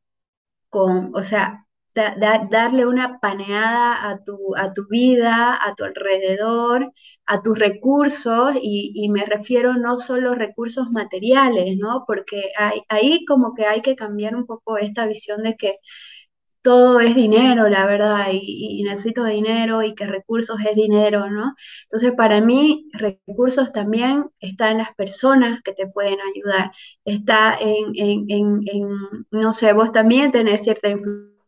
con, o sea, darle una paneada a tu, a tu vida, a tu alrededor, a tus recursos, y, me refiero no solo recursos materiales, ¿no? Porque ahí como que hay que cambiar un poco esta visión de que todo es dinero, la verdad, y, necesito dinero y que recursos es dinero, ¿no? Entonces, para mí, recursos también están en las personas que te pueden ayudar, está en, en, en no sé, vos también tenés cierta influencia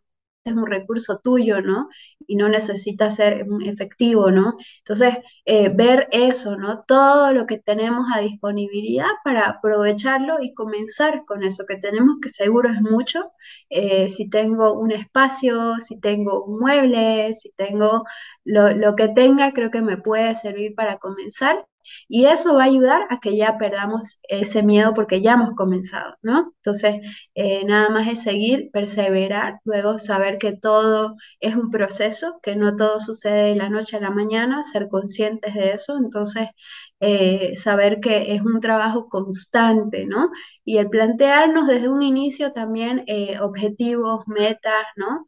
es un recurso tuyo, ¿no? Y no necesita ser efectivo, ¿no? Entonces, eh, ver eso, ¿no? Todo lo que tenemos a disponibilidad para aprovecharlo y comenzar con eso que tenemos, que seguro es mucho. Eh, si tengo un espacio, si tengo un mueble, si tengo lo, lo que tenga, creo que me puede servir para comenzar y eso va a ayudar a que ya perdamos ese miedo porque ya hemos comenzado, ¿no? Entonces, eh, nada más es seguir, perseverar, luego saber que todo es un proceso, que no todo sucede de la noche a la mañana, ser conscientes de eso, entonces, eh, saber que es un trabajo constante, ¿no? Y el plantearnos desde un inicio también eh, objetivos, metas, ¿no?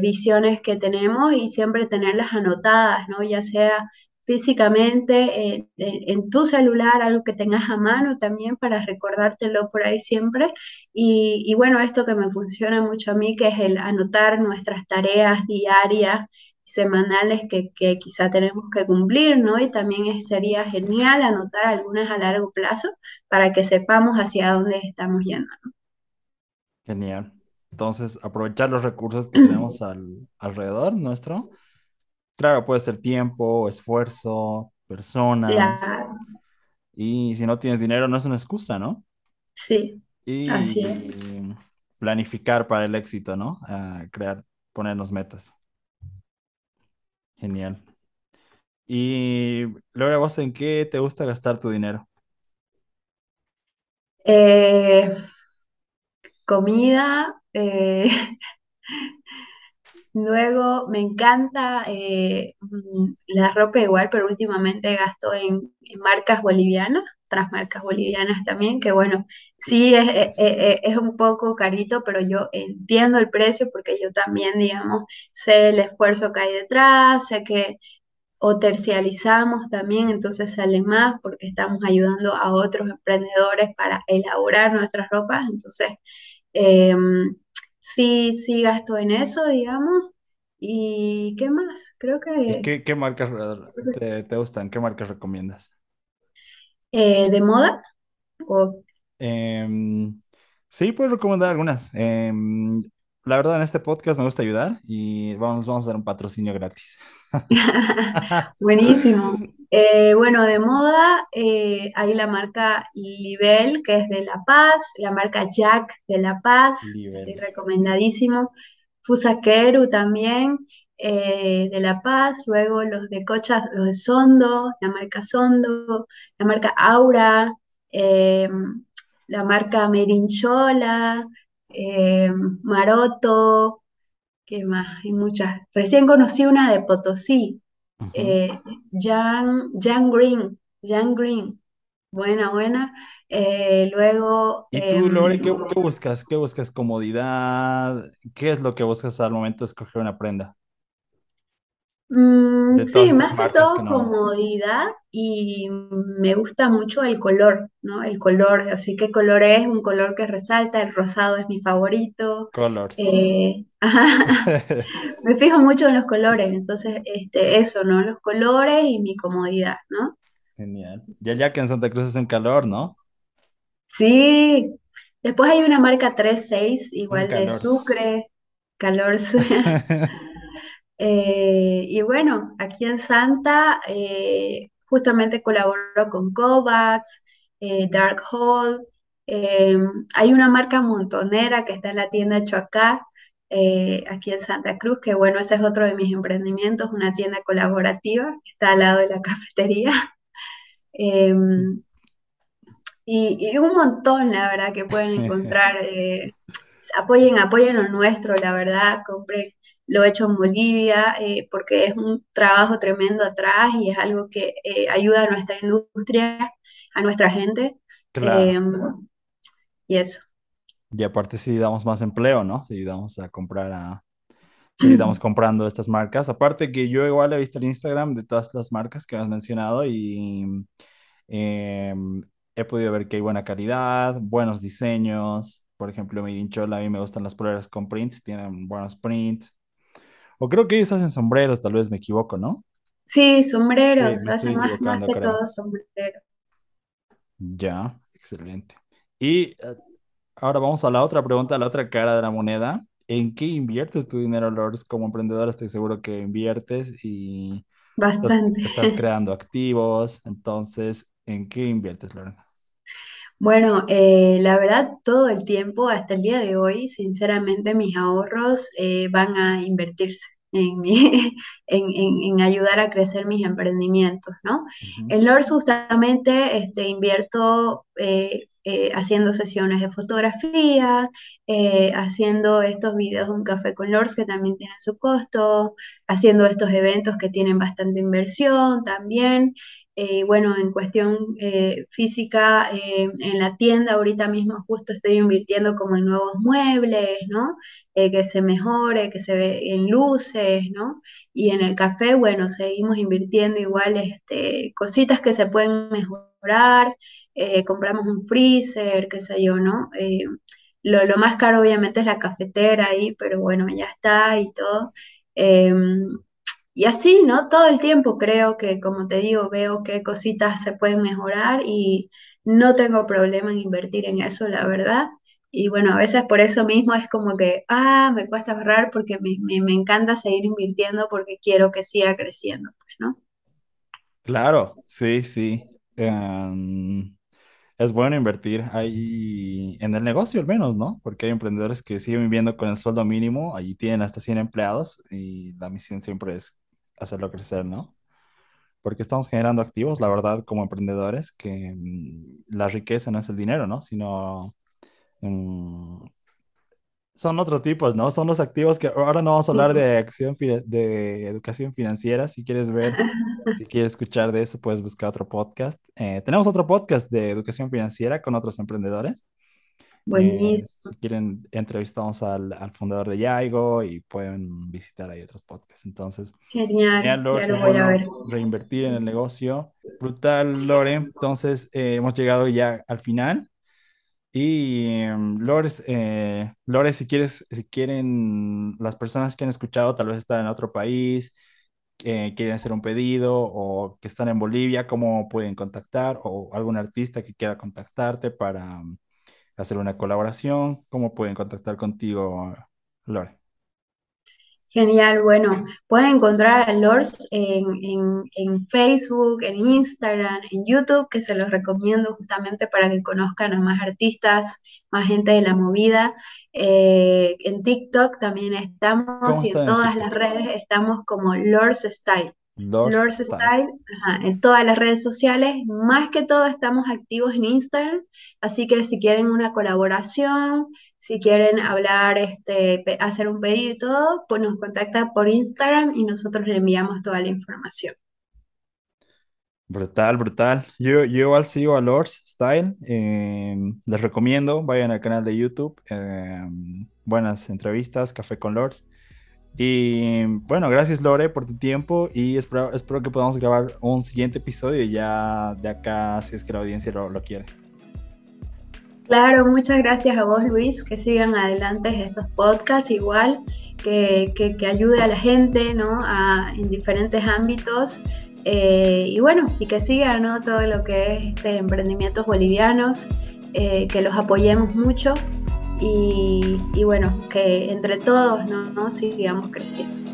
visiones que tenemos y siempre tenerlas anotadas, ¿no? Ya sea físicamente en, tu celular, algo que tengas a mano también para recordártelo por ahí siempre. Y, bueno, esto que me funciona mucho a mí, que es el anotar nuestras tareas diarias, semanales que, quizá tenemos que cumplir, ¿no? Y también sería genial anotar algunas a largo plazo para que sepamos hacia dónde estamos yendo, ¿no? Genial. Entonces, aprovechar los recursos que tenemos al, alrededor nuestro Claro, puede ser tiempo, esfuerzo, personas. Y si no tienes dinero, no es una excusa, ¿no? Sí, así es. Y planificar para el éxito, ¿no? crear, ponernos metas. Genial. Y Laura, ¿vos en qué te gusta gastar tu dinero? Eh, comida, eh, Luego me encanta eh, mm, la ropa igual, pero últimamente gasto en, marcas bolivianas, otras marcas bolivianas también, que bueno, sí es, eh, eh, es, un poco carito, pero yo entiendo el precio porque yo también, digamos, sé el esfuerzo que hay detrás, sé que o tercializamos también, entonces sale más porque estamos ayudando a otros emprendedores para elaborar nuestras ropas, entonces em, sí, sí gasto en eso, digamos. ¿Y qué más? Creo ¿Y que qué, marcas te, gustan? ¿Qué marcas recomiendas? eh, de moda. O, Em, sí, puedo recomendar algunas. Em, la verdad, en este podcast me gusta ayudar y vamos, vamos a dar un patrocinio gratis. buenísimo. Eh, bueno, de moda eh, hay la marca Libel, que es de La Paz, la marca Jack de La Paz, sí, recomendadísimo. Fusaqueru también, eh, de La Paz, luego los de Cochas, los de Sondo, la marca Sondo, la marca Aura, la marca Merinchola, Maroto, ¿qué más? Hay muchas. Recién conocí una de Potosí, eh, Jan, Green, Jan Green, buena, buena. Eh, luego... ¿Y tú, Lore, em, qué, buscas? ¿Qué buscas? ¿Comodidad? ¿Qué es lo que buscas al momento de escoger una prenda? Mm, sí, más que todo comodidad y me gusta mucho el color, ¿no? El color, así que color es un color que resalta, el rosado es mi favorito. Colors. Eh, me fijo mucho en los colores, entonces este, eso, ¿no? Los colores y mi comodidad, ¿no? Genial. Ya ya que en Santa Cruz es un calor, ¿no? Sí. Después hay una marca 36, igual de Sucre, calor. Eh, y bueno, aquí en Santa eh, justamente colaboro con Kovacs, eh, Dark Hall. hay una marca montonera que está en la tienda Choacá, aquí en Santa Cruz, que bueno, ese es otro de mis emprendimientos, una tienda colaborativa que está al lado de la cafetería. Y, un montón, la verdad, que pueden encontrar. Apoyen, apoyen lo nuestro, la verdad, compré lo hecho en Bolivia, eh, porque es un trabajo tremendo atrás y es algo que eh, ayuda a nuestra industria, a nuestra gente. Em, y eso. Y aparte si damos más empleo, ¿no? Si ayudamos a comprar a... Si ayudamos comprando estas marcas. Aparte que yo igual he visto el Instagram de todas las marcas que has mencionado y em, he podido ver que hay buena calidad, buenos diseños. Por ejemplo, mi Chola, a mí me gustan las poleras con prints, tienen buenos prints. O creo que ellos hacen sombreros, tal vez me equivoco, ¿no? Sí, sombreros, hacen más, que todo sombreros. Ya, excelente. Y eh, ahora vamos a la otra pregunta, a la otra cara de la moneda. ¿En qué inviertes tu dinero, Lors? Como emprendedor estoy seguro que inviertes y Bastante. estás, creando activos. Entonces, ¿en qué inviertes, Lorena? Bueno, eh, la verdad, todo el tiempo, hasta el día de hoy, sinceramente, mis ahorros eh, van a invertirse en, en, ayudar a crecer mis emprendimientos, ¿no? En LORS justamente este, invierto eh, haciendo sesiones de fotografía, haciendo estos videos de un café con LORS que también tienen su costo, haciendo estos eventos que tienen bastante inversión también, eh, bueno, en cuestión eh, física, eh, en la tienda ahorita mismo justo estoy invirtiendo como en nuevos muebles, ¿no? que se mejore, que se ve en luces, ¿no? Y en el café, bueno, seguimos invirtiendo igual este, cositas que se pueden mejorar, compramos un freezer, qué sé yo, ¿no? Lo, lo, más caro obviamente es la cafetera ahí, pero bueno, ya está y todo. Y así, ¿no? Todo el tiempo creo que, como te digo, veo qué cositas se pueden mejorar y no tengo problema en invertir en eso, la verdad. Y bueno, a veces por eso mismo es como que, ah, me cuesta ahorrar porque me, me, encanta seguir invirtiendo porque quiero que siga creciendo, pues, ¿no? Claro, sí, sí. Em, es bueno invertir ahí en el negocio al menos, ¿no? Porque hay emprendedores que siguen viviendo con el sueldo mínimo, allí tienen hasta 100 empleados y la misión siempre es hacerlo crecer, ¿no? Porque estamos generando activos, la verdad, como emprendedores, que mm, la riqueza no es el dinero, ¿no? Sino mm, son otros tipos, ¿no? Son los activos que ahora no vamos a hablar de acción de educación financiera. Si quieres ver, si quieres escuchar de eso, puedes buscar otro podcast. Eh, tenemos otro podcast de educación financiera con otros emprendedores. Buenísimo. si quieren, entrevistamos al, fundador de Yaigo y pueden visitar ahí otros podcasts. Entonces, genial, ya lo voy a ver. Reinvertir en el negocio. Brutal, Lore. Entonces, eh, hemos llegado ya al final. Y em, Lore, eh, Lore, si quieres, si quieren, las personas que han escuchado tal vez están en otro país, eh, quieren hacer un pedido o que están en Bolivia, ¿cómo pueden contactar? O algún artista que quiera contactarte para hacer una colaboración, ¿cómo pueden contactar contigo, Lore? Genial, bueno, pueden encontrar a Lors en, Facebook, en Instagram, en YouTube, que se los recomiendo justamente para que conozcan a más artistas, más gente de la movida. Eh, en TikTok también estamos y en todas las redes estamos como Lors Style. Lord, Style, en todas las redes sociales. Más que todo estamos activos en Instagram, así que si quieren una colaboración, si quieren hablar, este, hacer un pedido y todo, pues nos contacta por Instagram y nosotros le enviamos toda la información. Brutal, brutal. Yo, yo igual sigo a Lords Style. Em, les recomiendo, vayan al canal de YouTube. Em, buenas entrevistas, Café con Lords. Y bueno, gracias Lore por tu tiempo y espero, espero que podamos grabar un siguiente episodio ya de acá si es que la audiencia lo, lo quiere. Claro, muchas gracias a vos Luis, que sigan adelante estos podcasts igual, que, que, ayude a la gente ¿no? a, en diferentes ámbitos eh, y bueno, y que sigan ¿no? todo lo que es este, emprendimientos bolivianos, eh, que los apoyemos mucho y, bueno, que entre todos ¿no? sigamos creciendo.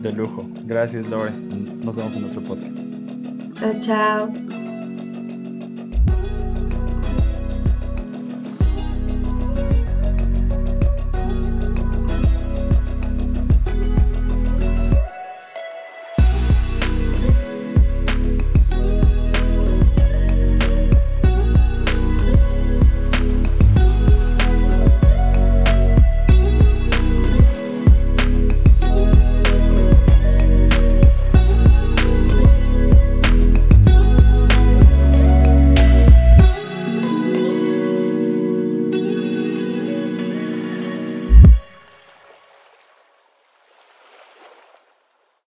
De lujo. Gracias, Lore. Nos vemos en otro podcast. Chao, chao.